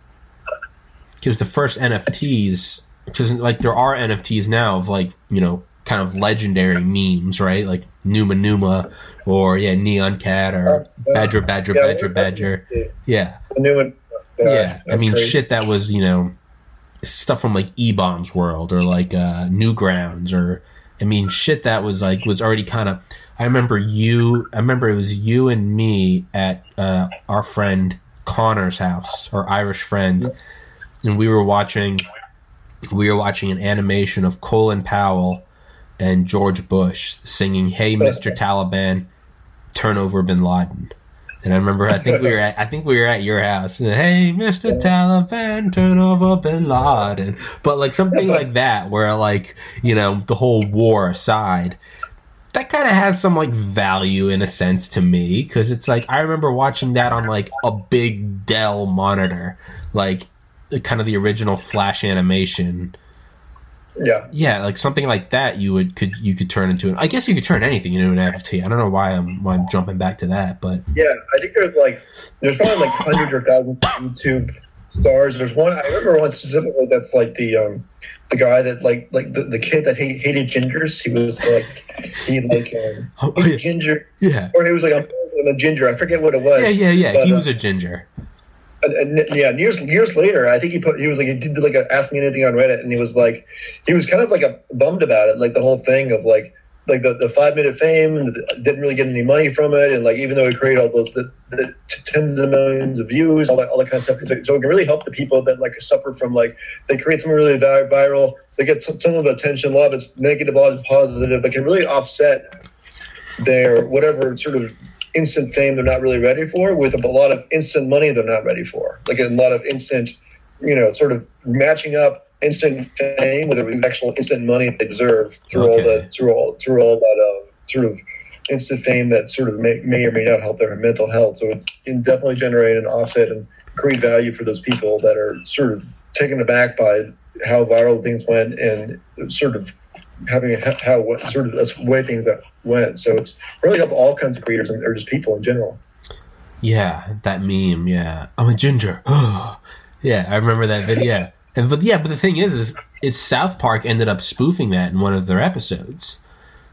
because the first NFTs because like there are NFTs now of like you know kind of legendary memes right like Numa Numa or yeah Nyan Cat or Badger Badger Yeah, Badger Badger yeah new one. yeah I mean crazy. shit that was you know stuff from like E Bombs World or like uh Newgrounds or I mean shit that was like was already kind of I remember you I remember it was you and me at uh our friend Connor's house our Irish friend and we were watching we were watching an animation of Colin Powell and George Bush singing "Hey Mr. (laughs) Taliban, turn over Bin Laden." And I remember I think we were at I think we were at your house. Hey Mr. Taliban, turn over Bin Laden. But like something like (laughs) that where like, you know, the whole war aside, that kind of has some like value in a sense to me because it's like I remember watching that on like a big Dell monitor, like kind of the original Flash animation. Yeah. Yeah, like something like that you would could you could turn into. An, I guess you could turn anything into an NFT. I don't know why I'm why I'm jumping back to that, but Yeah, I think there's like there's probably like hundreds or thousands of YouTube stars. There's one I remember one specifically that's like the um the guy that like like the, the kid that hate, hated gingers. He was like he like um, oh, oh, yeah, ginger yeah, or he was like I'm a ginger. I forget what it was. yeah, yeah, yeah. But, He uh, was a ginger. And, and, yeah, years years later, I think he put he was like he did like a ask me anything on Reddit, and he was like he was kind of like a bummed about it, like the whole thing of like like the, the five minute fame didn't really get any money from it, and like even though he created all those the, the tens of millions of views, all that all that kind of stuff, so it can really help the people that like suffer from like they create something really viral, they get some, some of the attention, a lot of it's negative, a lot of it's positive, but can really offset their whatever sort of instant fame they're not really ready for with a lot of instant money they're not ready for like a lot of instant you know sort of matching up instant fame with the actual instant money they deserve through all Okay. the through all through all that uh, sort of instant fame that sort of may, may or may not help their mental health so it can definitely generate an offset and create value for those people that are sort of taken aback by how viral things went and sort of having a, how what sort of that's the way things that went. So it's really helped all kinds of creators and or just people in general. Yeah, that meme. Yeah, I'm a ginger. (gasps) yeah, I remember that video. (laughs) And but yeah, but the thing is, is is South Park ended up spoofing that in one of their episodes,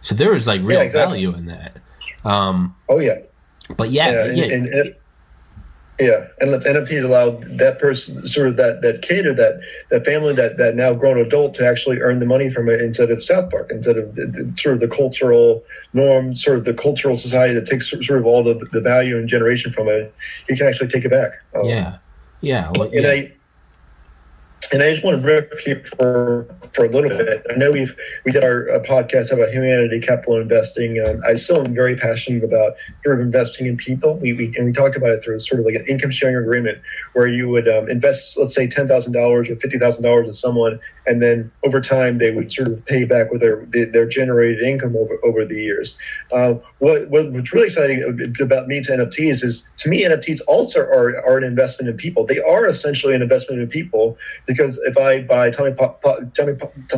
so there was like real Yeah, exactly. value in that. Um, Oh yeah, but yeah, yeah, yeah, and, and- yeah, and the NFTs allowed that person, sort of that that or that that family that that now grown adult to actually earn the money from it instead of South Park, instead of the, the- sort of the cultural norm, sort of the cultural society that takes sort of all the the value and generation from it. he can actually take it back. Um, yeah, yeah, well, And. I, and I just want to riff here for for a little bit. I know we've we did our uh, podcast about humanity capital investing. I still am very passionate about sort of investing in people. We, we and we talked about it through sort of like an income sharing agreement where you would um, invest, let's say, ten thousand dollars or fifty thousand dollars in someone, and then over time they would sort of pay back with their their generated income over over the years. Uh, what what's really exciting about me to NFTs is to me NFTs also are are an investment in people. They are essentially an investment in people because if I buy Tommy, Tommy,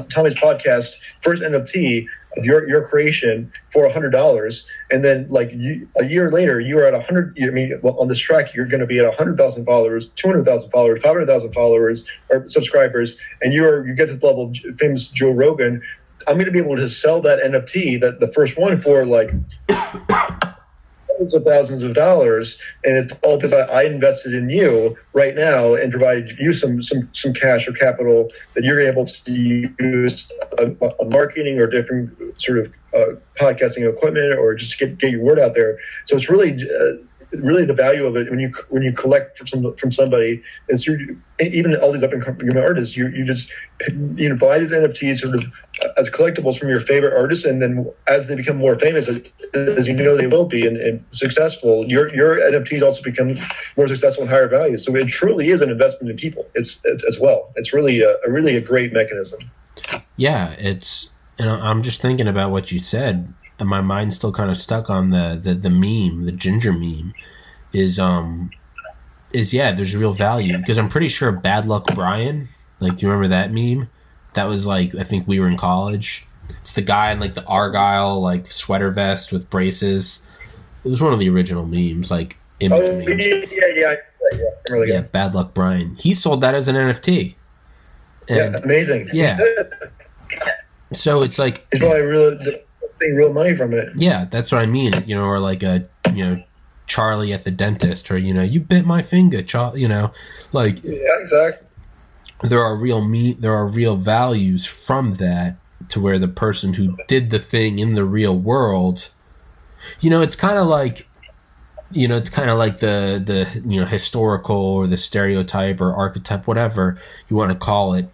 Tommy's podcast first NFT of your your creation for a hundred dollars, and then like you, a year later you are at a hundred. I mean, on this track you're going to be at a hundred thousand followers, two hundred thousand followers, five hundred thousand followers or subscribers, and you're you get to the level of famous Joe Rogan. I'm going to be able to sell that NFT, that the first one for like hundreds of thousands of dollars, and it's all because I, I, invested in you right now and provided you some some some cash or capital that you're able to use a marketing or different sort of uh, podcasting equipment or just to get get your word out there. So it's really. Uh, really the value of it when you when you collect from some, from somebody is you even all these up and coming artists you you just you know buy these NFTs sort of as collectibles from your favorite artists and then as they become more famous as you know they will be and, and successful your your NFTs also become more successful and higher value. So it truly is an investment in people. It's, it's as well. It's really a, a really a great mechanism. Yeah it's and I'm just thinking about what you said and my mind's still kind of stuck on the, the the meme, the ginger meme, is um is yeah, there's real value because I'm pretty sure Bad Luck Brian, like do you remember that meme? That was like I think we were in college. It's the guy in like the argyle like sweater vest with braces. It was one of the original memes, like image oh, memes. Yeah, yeah, yeah. Yeah, really yeah Bad Luck Brian. He sold that as an NFT. And, yeah, amazing. Yeah. (laughs) so it's like. It's probably really real money from it. Yeah, that's what I mean. You know, or like a you know Charlie at the dentist, or you know, you bit my finger, Charlie. You know, like yeah, exactly. There are real meat. There are real values from that to where the person who did the thing in the real world, you know, it's kind of like you know, it's kind of like the the you know historical or the stereotype or archetype, whatever you want to call it.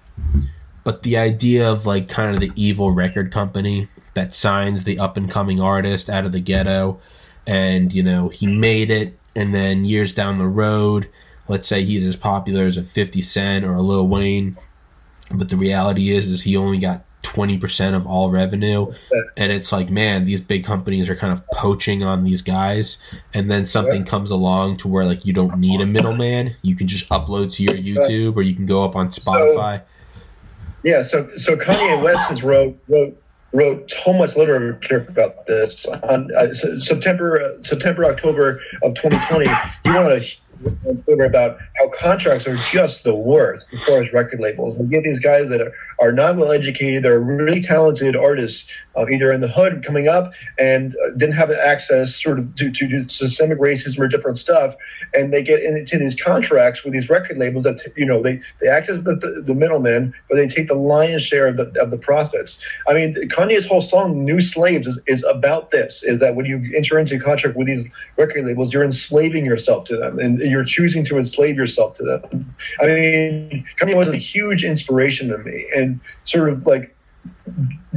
But the idea of like kind of the evil record company that signs the up and coming artist out of the ghetto and you know he made it and then years down the road let's say he's as popular as a 50 cent or a lil wayne but the reality is is he only got 20% of all revenue and it's like man these big companies are kind of poaching on these guys and then something comes along to where like you don't need a middleman you can just upload to your youtube or you can go up on spotify. So, yeah so so kanye west has wrote wrote wrote so much literature about this. On uh, September, uh, September, October of 2020, he wanted a about how contracts are just the worst as far as record labels. We get these guys that are, are not well educated, they're really talented artists, uh, either in the hood coming up and uh, didn't have access sort of to, to, systemic racism or different stuff, and they get into these contracts with these record labels that you know they, they act as the, the, the middlemen, but they take the lion's share of the of the profits. I mean, Kanye's whole song "New Slaves" is, is about this: is that when you enter into a contract with these record labels, you're enslaving yourself to them, and you're choosing to enslave yourself to them. I mean, Kanye was a huge inspiration to me, and sort of like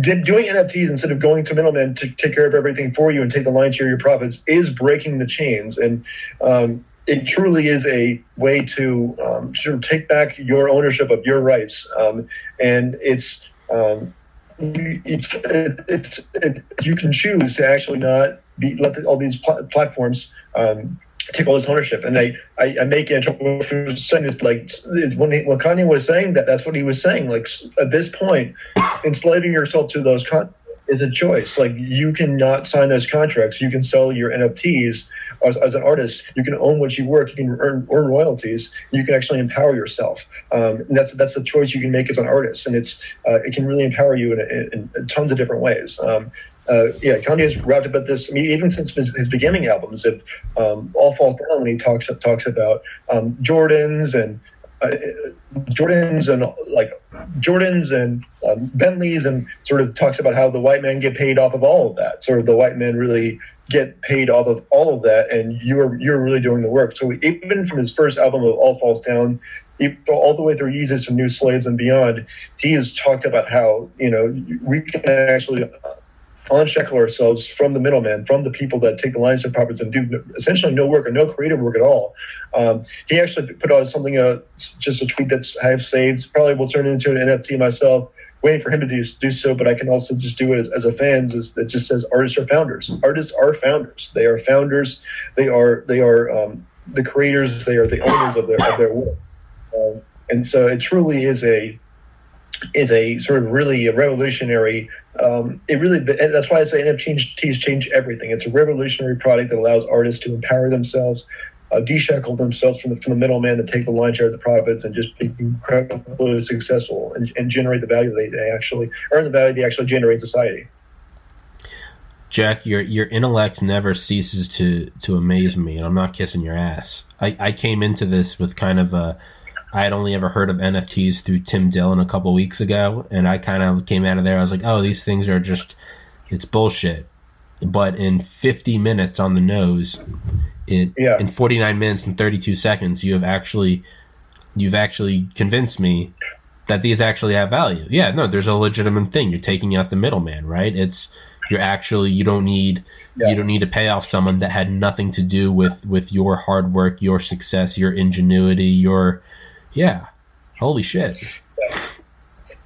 doing NFTs instead of going to middlemen to take care of everything for you and take the lion's share of your profits is breaking the chains. And um, it truly is a way to um, sort of take back your ownership of your rights. Um, and it's, um, it's, it, it's it, you can choose to actually not be, let the, all these pl- platforms um, take all this ownership. And I, I, I make for saying this, like when, he, when Kanye was saying that, that's what he was saying. Like at this point, (coughs) enslaving yourself to those con- is a choice. Like you cannot sign those contracts. You can sell your NFTs as, as an artist. You can own what you work. You can earn, earn royalties. You can actually empower yourself. Um, and that's that's a choice you can make as an artist, and it's uh, it can really empower you in, in, in tons of different ways. Um, uh, yeah, Kanye has rapped about this. I mean, even since his, his beginning albums, it um, all falls down when he talks talks about um, Jordans and uh, Jordans and like Jordans and um, Bentleys, and sort of talks about how the white men get paid off of all of that. Sort of the white men really get paid off of all of that, and you're you're really doing the work. So even from his first album of All Falls Down, all the way through Yeezus and New Slaves and beyond, he has talked about how you know we can actually unshackle ourselves from the middleman, from the people that take the lines of profits and do essentially no work or no creative work at all. Um, he actually put out something, uh, just a tweet that I have saved. Probably will turn into an NFT myself. Waiting for him to do, do so, but I can also just do it as, as a fan. Is, that just says artists are founders. Artists are founders. They are founders. They are they are um, the creators. They are the owners of their of their work. Um, and so it truly is a is a sort of really a revolutionary. Um, it really that's why I say NFTs change everything. It's a revolutionary product that allows artists to empower themselves, uh, deshackle themselves from the from the middleman to take the lion's share of the profits and just be incredibly successful and, and generate the value they, they actually earn the value they actually generate society. Jack, your your intellect never ceases to to amaze me, and I'm not kissing your ass. I, I came into this with kind of a I had only ever heard of NFTs through Tim Dillon a couple weeks ago, and I kind of came out of there. I was like, oh, these things are just, it's bullshit. But in 50 minutes on the nose, in yeah. in 49 minutes and 32 seconds, you have actually, you've actually convinced me that these actually have value. Yeah, no, there's a legitimate thing. You're taking out the middleman, right? It's you're actually you don't need yeah. you don't need to pay off someone that had nothing to do with with your hard work, your success, your ingenuity, your yeah. Holy shit.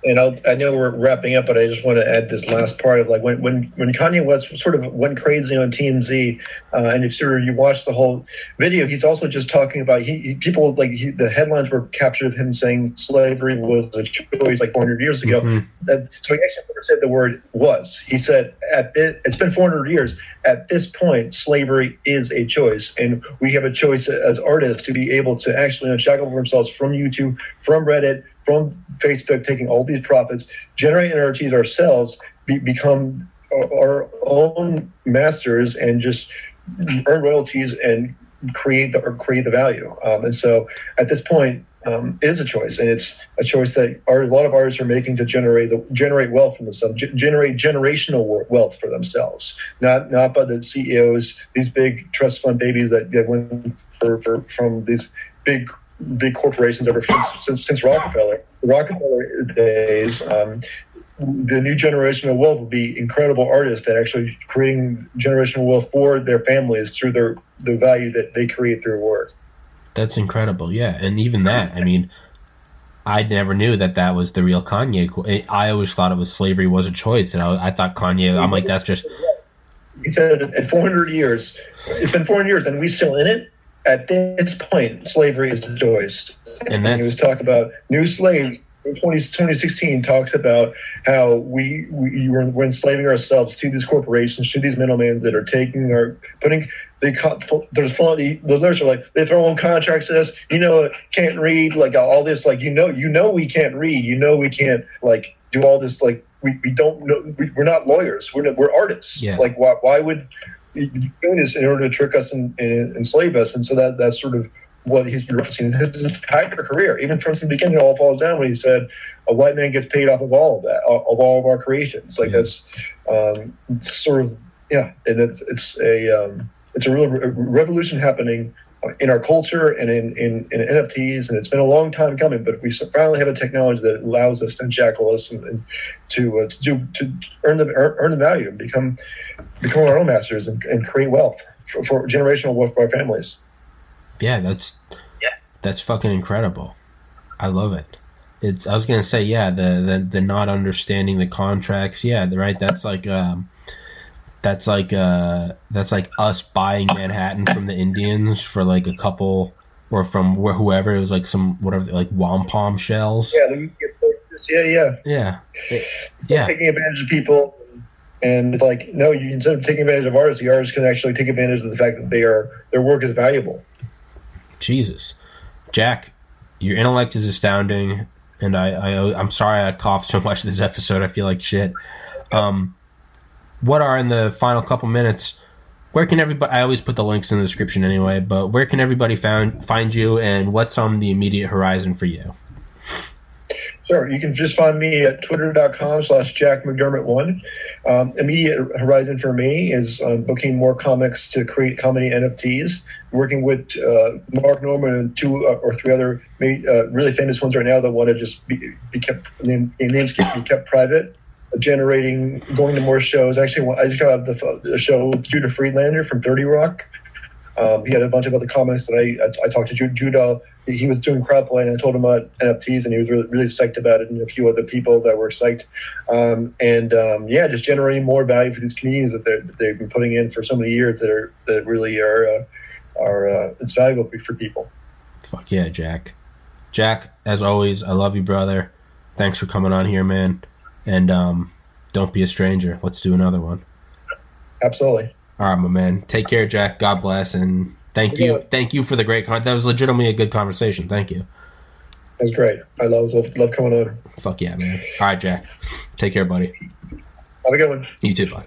And I'll, i know we're wrapping up, but I just want to add this last part of like when when, when Kanye West sort of went crazy on TMZ, uh, and if sort of you watch the whole video, he's also just talking about he, he people like he, the headlines were captured of him saying slavery was a choice like 400 years ago. Mm-hmm. That, so he actually never said the word was. He said at it, it's been 400 years. At this point, slavery is a choice, and we have a choice as artists to be able to actually unshackle ourselves from YouTube, from Reddit from Facebook taking all these profits, generate NFTs ourselves, be, become our own masters, and just earn royalties and create the create the value. Um, and so at this point, um, is a choice, and it's a choice that our, a lot of artists are making to generate the, generate wealth for themselves, g- generate generational wealth for themselves, not not by the CEOs, these big trust fund babies that, that went for, for from these big big corporations ever since, since, since Rockefeller. The Rockefeller days, um, the new generation of wealth will be incredible artists that actually creating generational wealth for their families through their the value that they create through work. That's incredible, yeah. And even that, I mean, I never knew that that was the real Kanye. I always thought it was slavery was a choice, and I, I thought Kanye. I'm like, that's just. He said, "At 400 years, it's been 400 years, and we still in it." At this point, slavery is a. And, and he was talking about new slaves. 20, 2016 talks about how we, we we're, we're enslaving ourselves to these corporations, to these middlemen that are taking our putting they there's the, the lyrics are like they throw on contracts to us. You know, can't read like all this. Like you know, you know we can't read. You know we can't like do all this. Like we, we don't know. We, are not lawyers. We're we're artists. Yeah. Like why why would doing this in order to trick us and, and enslave us. And so that that's sort of what he's been referencing his entire career, even from the beginning, it all falls down when he said, "A white man gets paid off of all of that, of all of our creations." Like yeah. that's um, sort of yeah, and it's it's a um, it's a real revolution happening in our culture and in, in, in, NFTs, and it's been a long time coming. But we finally have a technology that allows us to unshackle us and, and to uh, to do to earn the earn the value and become become our own masters and, and create wealth for, for, generational wealth for our families. Yeah, that's yeah, that's fucking incredible. I love it. It's. I was gonna say, yeah, the the, the not understanding the contracts. Yeah, right. That's like. Um, that's like uh that's like us buying Manhattan from the Indians for like a couple or from where whoever it was like some whatever like wampum shells. Yeah, yeah, yeah, yeah, yeah. Taking advantage of people, and it's like no, you instead of taking advantage of artists, the artists can actually take advantage of the fact that they are their work is valuable. Jesus, Jack, your intellect is astounding, and I, I I'm sorry I coughed so much this episode. I feel like shit. Um, what are in the final couple minutes? Where can everybody? I always put the links in the description anyway. But where can everybody find find you, and what's on the immediate horizon for you? Sure. You can just find me at twitter.com slash Jack McDermott1. Um, immediate horizon for me is um, booking more comics to create comedy NFTs, working with uh, Mark Normand and two uh, or three other uh, really famous ones right now that want to just be, be kept, names, names be kept private, generating, going to more shows. Actually, I just got the, show Judah Friedlander from 30 Rock. Um, he had a bunch of other comics that I, I, I talked to Judah he was doing crowdplay and I told him about NFTs and he was really, really psyched about it and a few other people that were psyched. Um, and um, yeah, just generating more value for these communities that, that, they've been putting in for so many years that are that really are uh, are uh, it's valuable for people. Fuck yeah, Jack. Jack, as always, I love you, brother. Thanks for coming on here, man. And um, don't be a stranger. Let's do another one. Absolutely. All right, my man. Take care, Jack. God bless and Thank you. Thank you for the great con. That was legitimately a good conversation. Thank you. That was great. I love love coming on. Fuck yeah, man. All right, Jack. Take care, buddy. Have a good one. You too, bud.